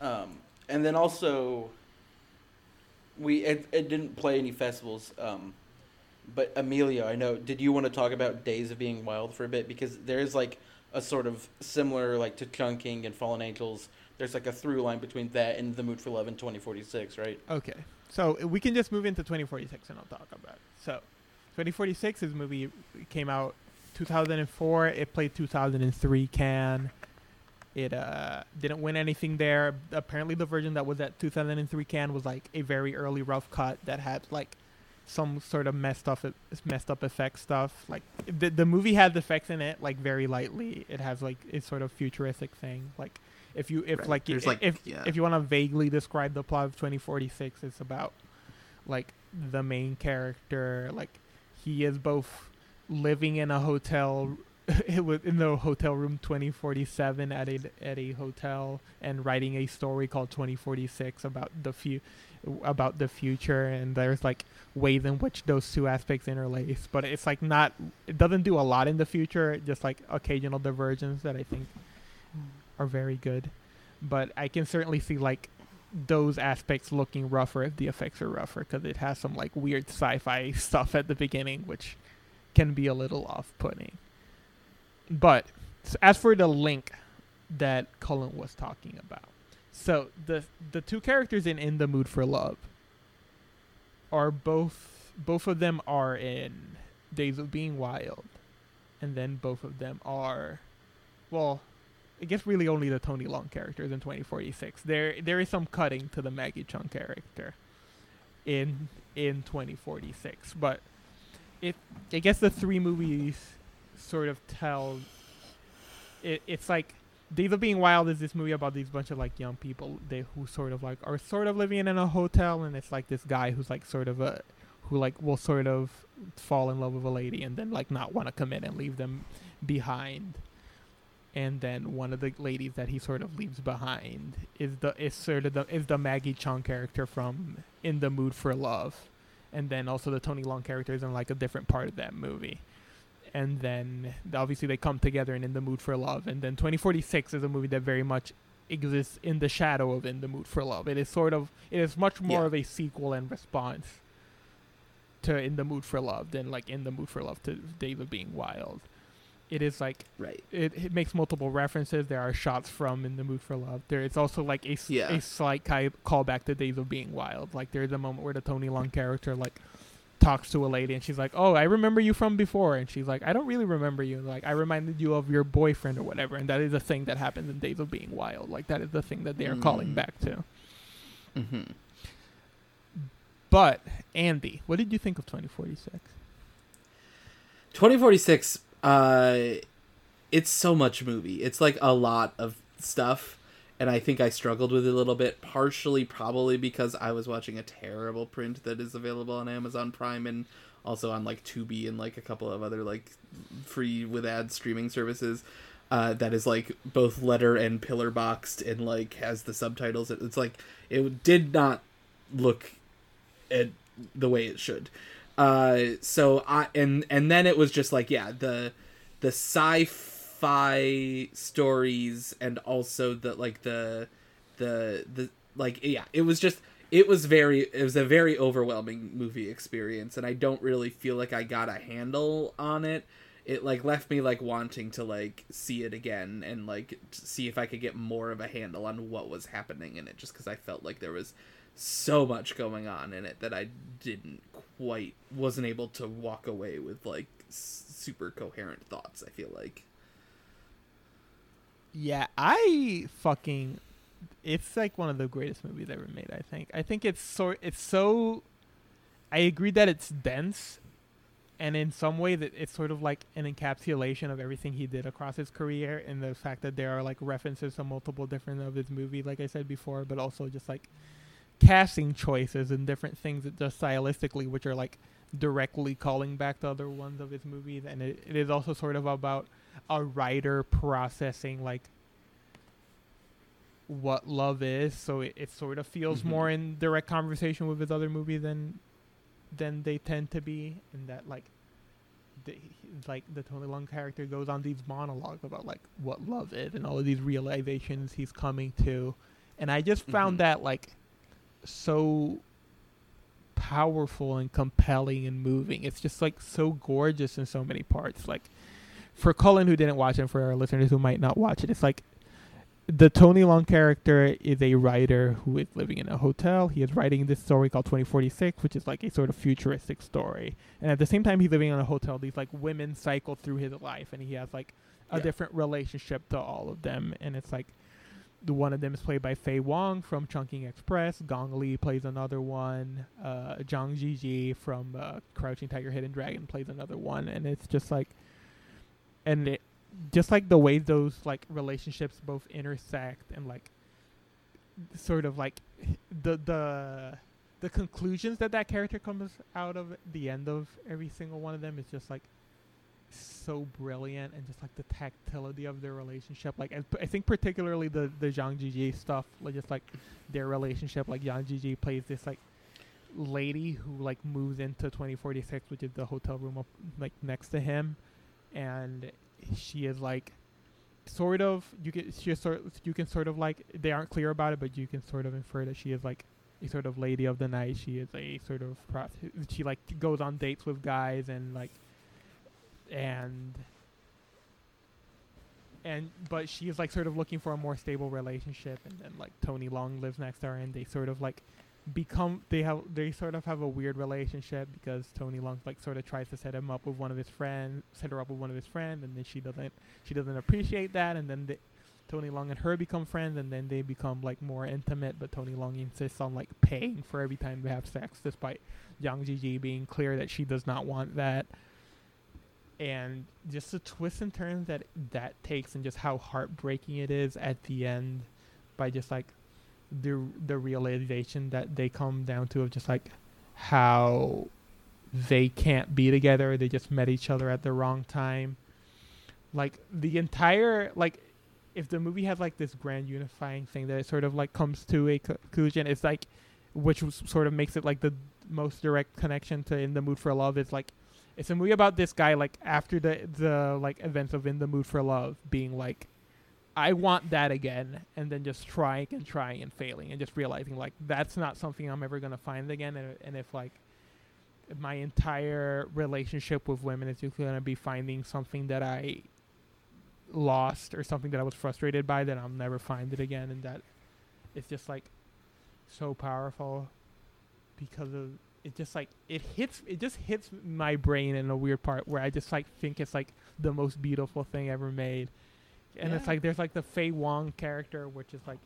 Um, and then also, we it, it didn't play any festivals. Um, but Emilio, I know. Did you want to talk about Days of Being Wild for a bit because there is like a sort of similar like to Chungking and Fallen Angels. There's like a through line between that and The Mood for Love in 2046, right? Okay, so we can just move into 2046, and I'll talk about it. So, 2046 is movie came out 2004. It played 2003 Cannes. It uh, didn't win anything there. Apparently, the version that was at 2003 Cannes was like a very early rough cut that had like some sort of messed up messed up effect stuff. Like the the movie has effects in it, like very lightly. It has like a sort of futuristic thing. Like if you if Right. like, There's, i- like- if yeah. if you want to vaguely describe the plot of 2046, it's about like the main character like he is both living in a hotel it was in the hotel room 2047 at a at a hotel and writing a story called 2046 about the few about the future. And there's like ways in which those two aspects interlace. But it's like not it doesn't do a lot in the future just like occasional divergence that i think mm. are very good. But i can certainly see like those aspects looking rougher if the effects are rougher because it has some like weird sci-fi stuff at the beginning which can be a little off-putting but as for the link that cullen was talking about so the the two characters in in the mood for love are both both of them are in days of being wild and then both of them are well I guess really only the Tony Leung characters in 2046. There there is some cutting to the Maggie Cheung character in in 2046, but it I guess the three movies sort of tell it, it's like Days of Being Wild is this movie about these bunch of like young people they who sort of like are sort of living in a hotel and it's like this guy who's like sort of a who like will sort of fall in love with a lady and then like not want to commit and leave them behind. And then one of the ladies that he sort of leaves behind is the is sort of the is the Maggie Cheung character from In the Mood for Love, and then also the Tony Leung character is in like a different part of that movie, and then obviously they come together and In the Mood for Love, and then 2046 is a movie that very much exists in the shadow of In the Mood for Love. It is sort of it is much more Yeah. of a sequel and response to In the Mood for Love than like In the Mood for Love to Days of Being Wild. It is like Right. it, it makes multiple references. There are shots from In the Mood for Love. There is also like a, Yeah. a slight callback to Days of Being Wild. Like there's a moment where the Tony Leung character like talks to a lady and she's like, "Oh, I remember you from before," and she's like, "I don't really remember you." Like, I reminded you of your boyfriend or whatever, and that is a thing that happens in Days of Being Wild. Like, that is the thing that they are calling Mm. back to. hmm But Andy, what did you think of 2046? 2046 uh it's so much movie it's like a lot of stuff and i think i struggled with it a little bit partially probably because i was watching a terrible print that is available on amazon prime and also on like tubi and like a couple of other like free with ad streaming services uh that is like both letter and pillar boxed and like has the subtitles. It's like it did not look at the way it should. Uh so i and and then it was just like yeah the the sci-fi stories and also the like the the the like yeah it was just it was very it was a very overwhelming movie experience and i don't really feel like i got a handle on it it like left me like wanting to like see it again and like see if i could get more of a handle on what was happening in it just because i felt like there was so much going on in it that I didn't quite wasn't able to walk away with like super coherent thoughts. I feel like Yeah, I fucking it's like one of the greatest movies ever made, I think. I think it's so it's so I agree that it's dense and in some way that it's sort of like an encapsulation of everything he did across his career and the fact that there are like references to multiple different of his movies like I said before, but also just like casting choices and different things that just stylistically which are like directly calling back to other ones of his movies and it, it is also sort of about a writer processing like what love is so it, it sort of feels Mhm. more in direct conversation with his other movie than than they tend to be and that like the, like the Tony Leung character goes on these monologues about like what love is and all of these realizations he's coming to and I just found Mhm. that like so powerful and compelling and moving. It's just like so gorgeous in so many parts. Like for Cullen who didn't watch it, for our listeners who might not watch it, it's like the Tony Leung character is a writer who is living in a hotel. He is writing this story called 2046, which is like a sort of futuristic story. And at the same time, he's living in a hotel. These like women cycle through his life, and he has like a Yeah. different relationship to all of them. And it's like the one of them is played by Faye Wong from Chungking Express. Gong Li plays another one. Uh, Zhang Ziyi from uh, Crouching Tiger, Hidden Dragon plays another one, and it's just like, and it, just like the way those like relationships both intersect and like, sort of like, the the the conclusions that that character comes out of the end of every single one of them is just like so brilliant and just like the tactility of their relationship. Like I, think particularly the the Zhang Ziyi stuff like just like their relationship like Zhang Ziyi plays this like lady who like moves into 2046 which is the hotel room up like next to him and she is like sort of you can she is sort you can sort of like they aren't clear about it but you can sort of infer that she is like a sort of lady of the night. She is a sort of she like goes on dates with guys and like and and but she's like sort of looking for a more stable relationship and then like Tony Leung lives next to her and they sort of like become they have they sort of have a weird relationship because Tony Leung like sort of tries to set him up with one of his friends set her up with one of his friends and then she doesn't she doesn't appreciate that and then they, Tony Leung and her become friends and then they become like more intimate but Tony Leung insists on like paying for every time they have sex despite Zhang Ziyi being clear that she does not want that. And just the twists and turns that that takes and just how heartbreaking it is at the end by just like the the realization that they come down to of just like how they can't be together they just met each other at the wrong time. Like the entire like if the movie has like this grand unifying thing that it sort of like comes to a conclusion it's like which sort of makes it like the most direct connection to in the mood for love is like it's a movie about this guy like after the the like events of in the mood for love being like i want that again and then just trying and trying and failing and just realizing like that's not something i'm ever to find again and, and if like my entire relationship with women is just to be finding something that i lost or something that i was frustrated by then i'll never find it again and that it's just like so powerful because of it just like it hits it just hits my brain in a weird part where I just like think it's like the most beautiful thing ever made. And it's like there's like the Faye Wong character, which is like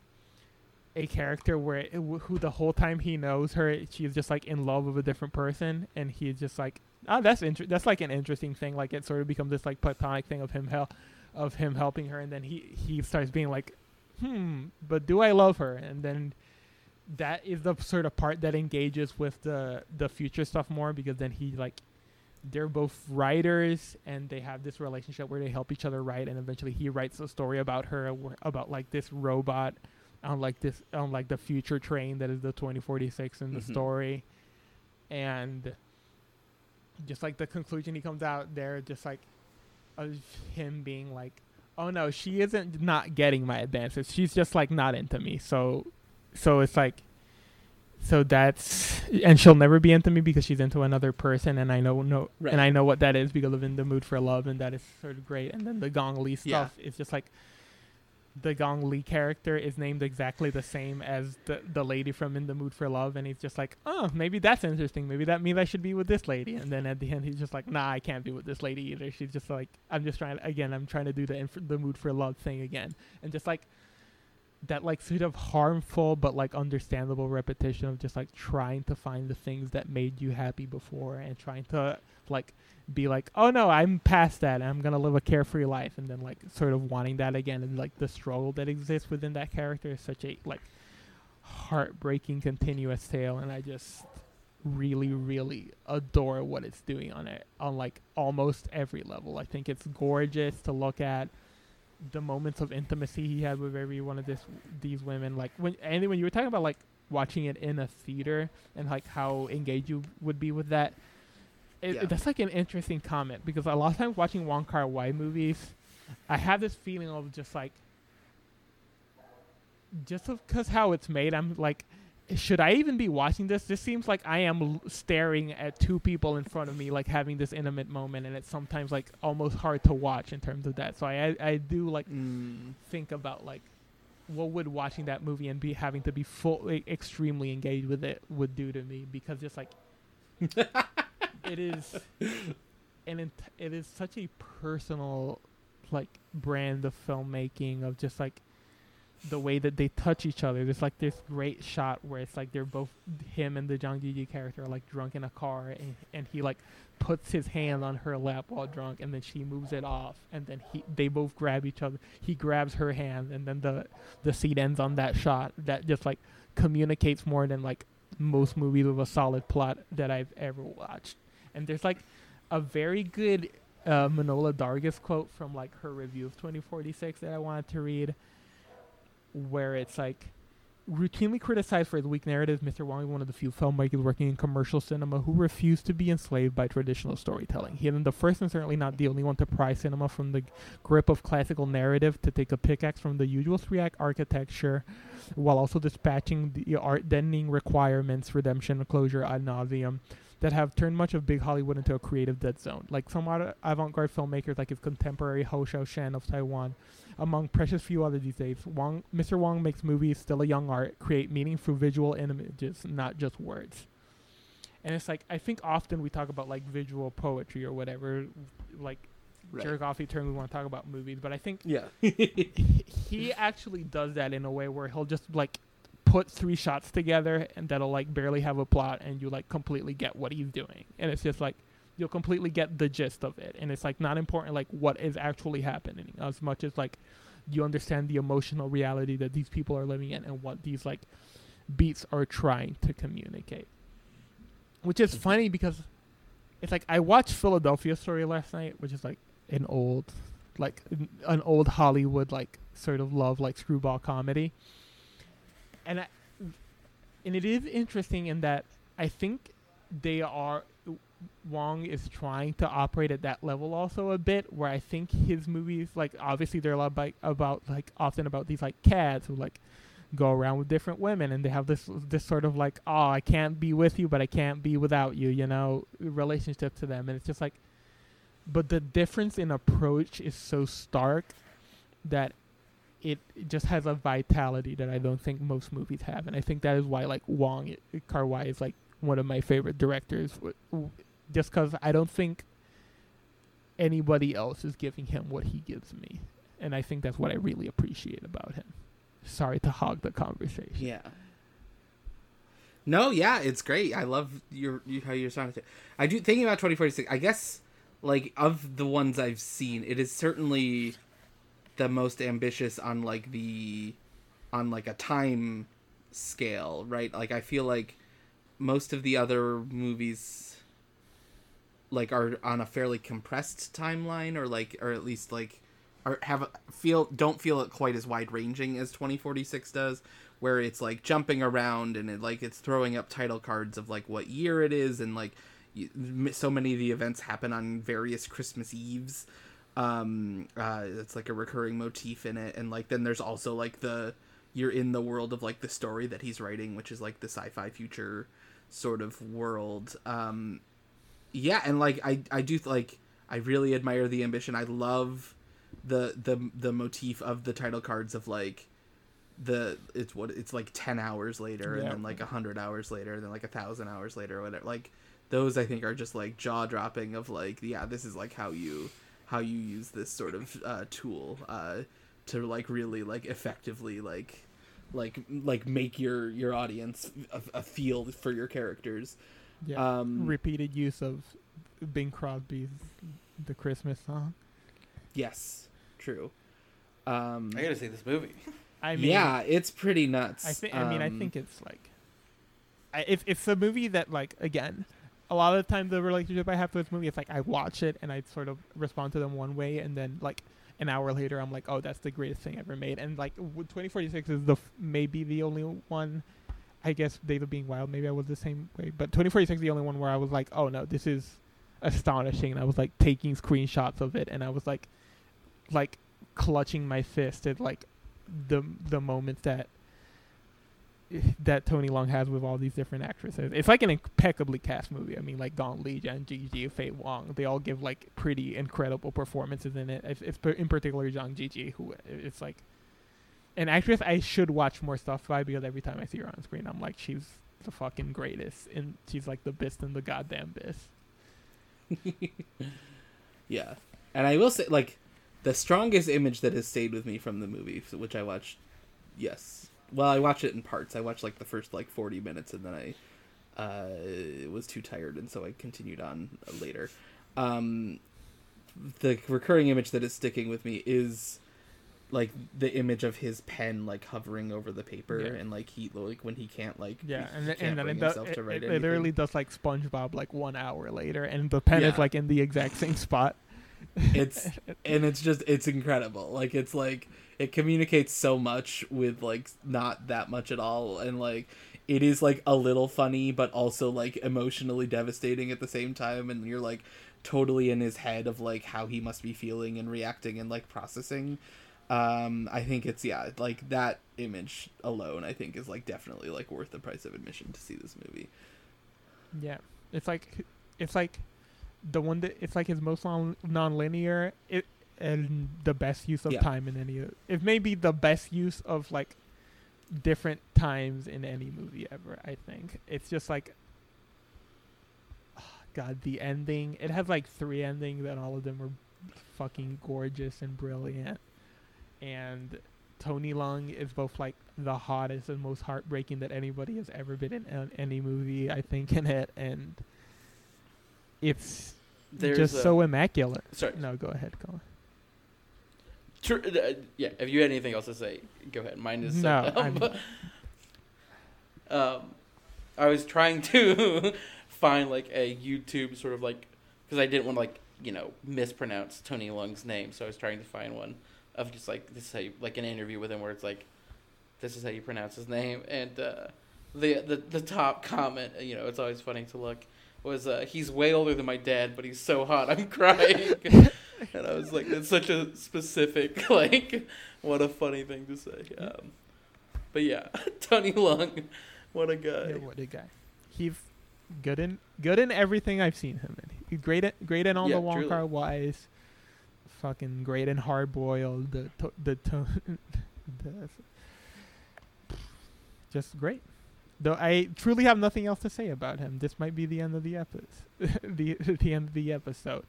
a character where it, who the whole time he knows her, she's just like in love with a different person, and he's just like, oh, that's inter- that's like an interesting thing. Like it sort of becomes this like platonic thing of him hel- of him helping her, and then he he starts being like, hmm, but do I love her? And then that is the sort of part that engages with the the future stuff more because then he like they're both writers and they have this relationship where they help each other write and eventually he writes a story about her about like this robot on like this on like the future train that is the 2046 in the Mhm. story. And just like the conclusion he comes out there just like of him being like oh no she isn't not getting my advances. She's just like not into me. So so it's like so that's and she'll never be into me because she's into another person and I know no Right. and I know what that is because of in the mood for love and that is sort of great. And then the Gong Li Yeah. stuff is just like the Gong Li character is named exactly the same as the the lady from In the Mood for Love and he's just like oh maybe that's interesting. Maybe that means I should be with this lady. And then at the end he's just like nah I can't be with this lady either. She's just like I'm just trying again I'm trying to do the inf- the mood for love thing again. And just like that like sort of harmful but like understandable repetition of just like trying to find the things that made you happy before and trying to like be like oh no i'm past that and i'm gonna live a carefree life and then like sort of wanting that again and like the struggle that exists within that character is such a like heartbreaking continuous tale and i just really really adore what it's doing on it on like almost every level. I think it's gorgeous to look at the moments of intimacy he had with every one of this these women like when and when you were talking about like watching it in a theater and like how engaged you would be with that it, Yeah. that's like an interesting comment because a lot of times watching Wong Kar Wai movies I have this feeling of just like just because how it's made I'm like should I even be watching this? This seems like I am l- staring at two people in front of me, like having this intimate moment, and it's sometimes like almost hard to watch in terms of that. So I I, I do like Mm. think about like what would watching that movie and be having to be full e- extremely engaged with it would do to me because just like it is and it is such a personal like brand of filmmaking of just like the way that they touch each other. There's like this great shot where it's like they're both him and the Jang Ji character are like drunk in a car and, and he like puts his hand on her lap while drunk and then she moves it off and then he they both grab each other. He grabs her hand and then the the scene ends on that shot that just like communicates more than like most movies with a solid plot that I've ever watched. And there's like a very good uh, Manohla Dargis quote from like her review of 2046 that I wanted to read, where it's like routinely criticized for his weak narrative. Mr. Wong is one of the few filmmakers working in commercial cinema who refused to be enslaved by traditional storytelling. He isn't the first and certainly not the only one to pry cinema from the grip of classical narrative to take a pickaxe from the usual three-act architecture, while also dispatching the art deadening requirements, redemption, closure ad nauseum that have turned much of big Hollywood into a creative dead zone. Like some other avant-garde filmmakers, like his contemporary Hou Hsiao-hsien of Taiwan, among precious few other these days, Wong, Mr. Wong makes movies still a young art, create meaning through visual images, not just words. And it's like I think often we talk about like visual poetry or whatever, like Right. jerk term we want to talk about movies, but I think Yeah. he actually does that in a way where he'll just like put three shots together and that'll like barely have a plot and you like completely get what he's doing. And it's just like you'll completely get the gist of it. And it's like not important like what is actually happening as much as like you understand the emotional reality that these people are living in and what these like beats are trying to communicate. Which is mm-hmm. funny because it's like i watched philadelphia story last night which is like an old like an, an old hollywood like sort of love like screwball comedy and I, and it is interesting in that I think they are Wong is trying to operate at that level also a bit where I think his movies like obviously they're a lot about, about like often about these like cats who like go around with different women and they have this this sort of like oh I can't be with you but I can't be without you you know relationship to them. And it's just like but the difference in approach is so stark that it just has a vitality that I don't think most movies have, and I think that is why like Wong Kar Wai is like one of my favorite directors, just because I don't think anybody else is giving him what he gives me, and I think that's what I really appreciate about him. Sorry to hog the conversation. Yeah. No, yeah, it's great. I love your you, how you're sounding. I do thinking about 2046. I guess like of the ones I've seen, it is certainly the most ambitious on like the on like a time scale, right? Like I feel like most of the other movies like are on a fairly compressed timeline or like or at least like are have feel don't feel it quite as wide ranging as 2046 does where it's like jumping around and it like it's throwing up title cards of like what year it is and like so many of the events happen on various christmas eves um uh it's like a recurring motif in it. And like then there's also like the you're in the world of like the story that he's writing which is like the sci-fi future sort of world. Um yeah and like i i do like i really admire the ambition. I love the the the motif of the title cards of like the it's what it's like 10 hours later and then like a 100 hours later and then like a thousand hours later or whatever. Like those i think are just like jaw dropping of like yeah this is like how you how you use this sort of uh tool uh to like really like effectively like like like make your your audience a, a feel for your characters Yeah. um Repeated use of Bing Crosby's "The Christmas Song." yes true um I gotta see this movie. I mean, yeah it's pretty nuts I think. I mean, I Um, think it's like, I, if it's a movie that like again, a lot of the time the relationship I have with this movie, it's like I watch it and I sort of respond to them one way, and then like an hour later, I'm like, oh, that's the greatest thing ever made. And like 2046 is the f- maybe the only one. I guess Days of being wild, maybe I was the same way, but 2046 is the only one where I was like, oh no, this is astonishing, and I was like taking screenshots of it, and I was like, like clutching my fist at like the the moments that that Tony Leung has with all these different actresses. It's like an impeccably cast movie. I mean, like Gong Li, Zhang Ziyi, Faye Wong, they all give like pretty incredible performances in it. It's, in particular Zhang Ziyi, who it's like an actress I should watch more stuff by because every time I see her on screen, I'm like, she's the fucking greatest, and she's like the best in the goddamn best. Yeah, and I will say, like, the strongest image that has stayed with me from the movie, which I watched, yes, well, I watched it in parts. I watched like the first like forty minutes, and then I uh, was too tired, and so I continued on later. Um, the recurring image that is sticking with me is like the image of his pen like hovering over the paper, Yeah. and like he like when he can't like Yeah, he and, can't and then it, does, it, to write it literally does like SpongeBob like one hour later, and the pen is like in the exact same spot. it's and it's just it's incredible like it's like it communicates so much with like not that much at all and like it is like a little funny but also like emotionally devastating at the same time and you're like totally in his head of like how he must be feeling and reacting and like processing. Um i think it's yeah like that image alone i think is like definitely like worth the price of admission to see this movie. Yeah, it's like it's like the one that it's like his most non non-linear it and the best use of Yeah. time in any. It may be the best use of like different times in any movie ever. I think it's just like. Ah, God, the ending. It has like three endings, and all of them were fucking gorgeous and brilliant. And Tony Leung is both like the hottest and most heartbreaking that anybody has ever been in an- any movie, I think, in it, and it's There's just so immaculate. Sorry. No, go ahead, go on. Tr- uh, yeah, if you had anything else to say, go ahead. Mine is No. I'm- um, I was trying to find like a YouTube sort of like because I didn't want to like you know mispronounce Tony Leung's name, so I was trying to find one of just like this is how you, like an interview with him where it's like this is how you pronounce his name, and uh, the the the top comment, you know, it's always funny to look was uh, he's way older than my dad, but he's so hot I'm crying. and I was like, that's such a specific like, what a funny thing to say. Um, but yeah, Tony Leung, what a guy. Yeah, what a guy. He's good in good in everything I've seen him in. He's great at great in all Yeah, the Wong. Kar Wais. Fucking great in Hard Boiled. The to, the, to, the just great. Though I truly have nothing else to say about him. This might be the end of the episode. the the end of the episode.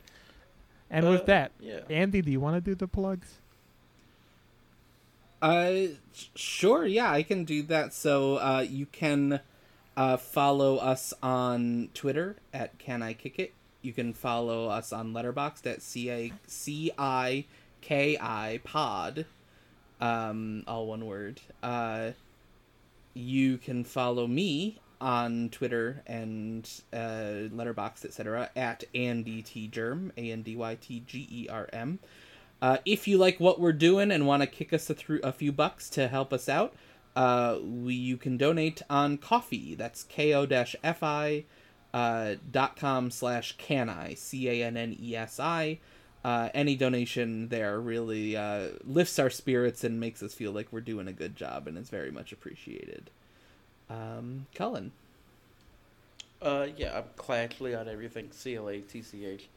And Uh, with that, yeah. Andy, do you want to do the plugs? Uh, sure. Yeah, I can do that. So, uh, you can uh, follow us on Twitter at Can I Kick It. You can follow us on Letterboxd at C A C I K I Pod. Um, all one word. Uh, you can follow me on Twitter and uh, Letterboxd, etc. at Andy T Germ, A N D Y T G E R M. Uh, if you like what we're doing and want to kick us a, through a few bucks to help us out, uh, we, you can donate on Ko-fi. That's ko-fi uh, dot com slash canni, C-A-N-N-E-S-I. Uh, any donation there really uh, lifts our spirits and makes us feel like we're doing a good job, and is very much appreciated. Um, Cullen. Uh, yeah, I'm Clatchley on everything. C L A T C H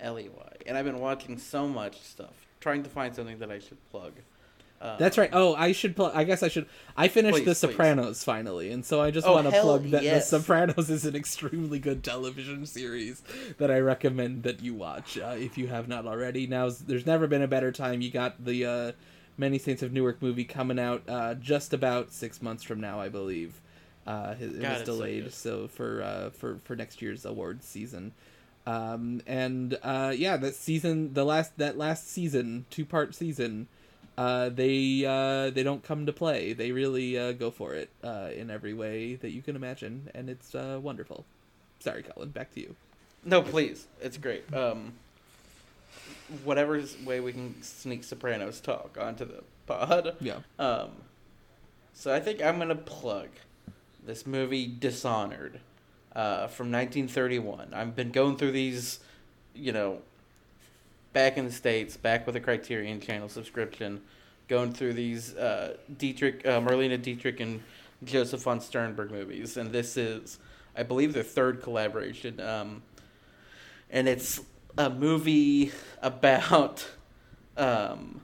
L E Y. And I've been watching so much stuff, trying to find something that I should plug. Uh, That's right. Oh, I should. Pl- I guess I should. I finished Please, The please. Sopranos finally, and so I just Oh, want to plug that yes. The Sopranos is an extremely good television series that I recommend that you watch uh, if you have not already. Now, there's never been a better time. You got the uh, Many Saints of Newark movie coming out uh, just about six months from now, I believe. Uh, it, it God, was it's so delayed, so for uh, for for next year's awards season. Um, and uh, yeah, that season, the last that last season, two part season, uh, they uh, they don't come to play. They really uh, go for it uh, in every way that you can imagine, and it's uh, wonderful. Sorry, Cullen. Back to you. No, please. It's great. Um, whatever way we can sneak Sopranos talk onto the pod. Yeah. Um, so I think I'm gonna plug this movie Dishonored uh, from 1931. I've been going through these, you know, back in the states, back with a Criterion Channel subscription, going through these uh, Dietrich, uh, Dietrich, and Josef von Sternberg movies, and this is, I believe, their third collaboration. Um, and it's a movie about um,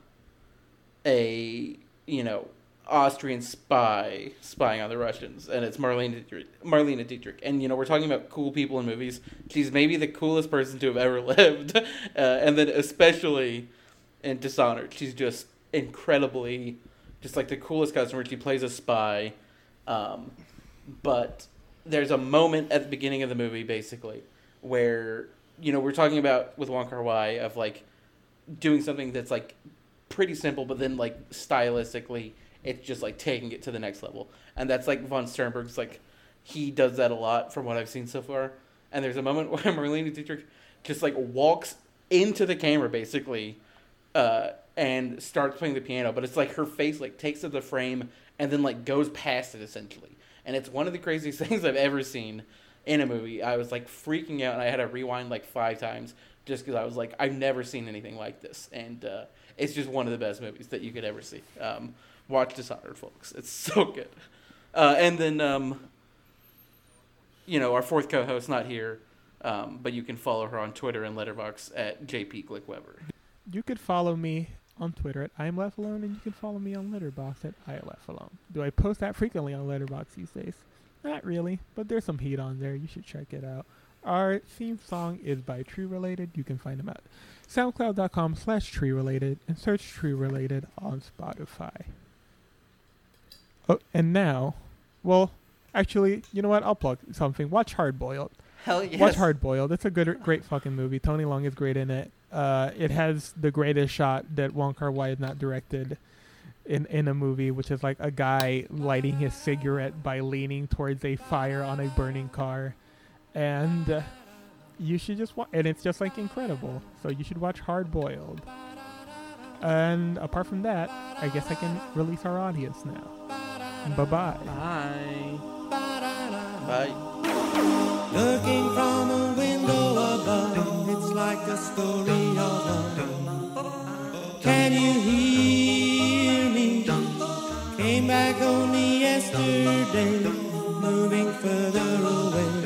a you know Austrian spy spying on the Russians, and it's Marlene Dietrich, Marlena Dietrich. And you know we're talking about cool people in movies. She's maybe the coolest person to have ever lived, uh, and then especially in Dishonored, she's just incredibly, just like the coolest customer. She plays a spy, um, but there's a moment at the beginning of the movie basically where you know we're talking about with Wong Kar Wai of like doing something that's like pretty simple, but then like stylistically, it's just like taking it to the next level. And that's like von Sternberg's like he does that a lot from what I've seen so far. And there's a moment where Marlene Dietrich just like walks into the camera basically, uh, and starts playing the piano. But it's like her face like takes to the frame and then like goes past it essentially. And it's one of the craziest things I've ever seen in a movie. I was like freaking out and I had to rewind like five times just because I was like, I've never seen anything like this. And uh, it's just one of the best movies that you could ever see. Um, watch Dishonored, folks. It's so good. Uh, and then, um, you know, our fourth co host not here, um, but you can follow her on Twitter and Letterboxd at JP Glickweber. You could follow me on Twitter at I'm Left Alone, and you can follow me on Letterboxd at I Left Alone. Do I post that frequently on Letterboxd these days? Not really, but there's some heat on there. You should check it out. Our theme song is by Tree Related. You can find them at soundcloud.com slash tree related and search tree related on Spotify. Oh, and now, well, actually, you know what? I'll plug something. Watch Hard Boiled. Hell yes. Watch Hard Boiled. It's a good, great fucking movie. Tony Leung is great in it. Uh, it has the greatest shot that Wong Kar Wai has not directed in in a movie, which is like a guy lighting his cigarette by leaning towards a fire on a burning car, and uh, you should just watch. And it's just like incredible. So you should watch Hard Boiled. And apart from that, I guess I can release our audience now. Bye bye. Bye. Bye. Looking from a window above, it's like a story of love. Can you hear me? Came back only yesterday, moving further away. Want you near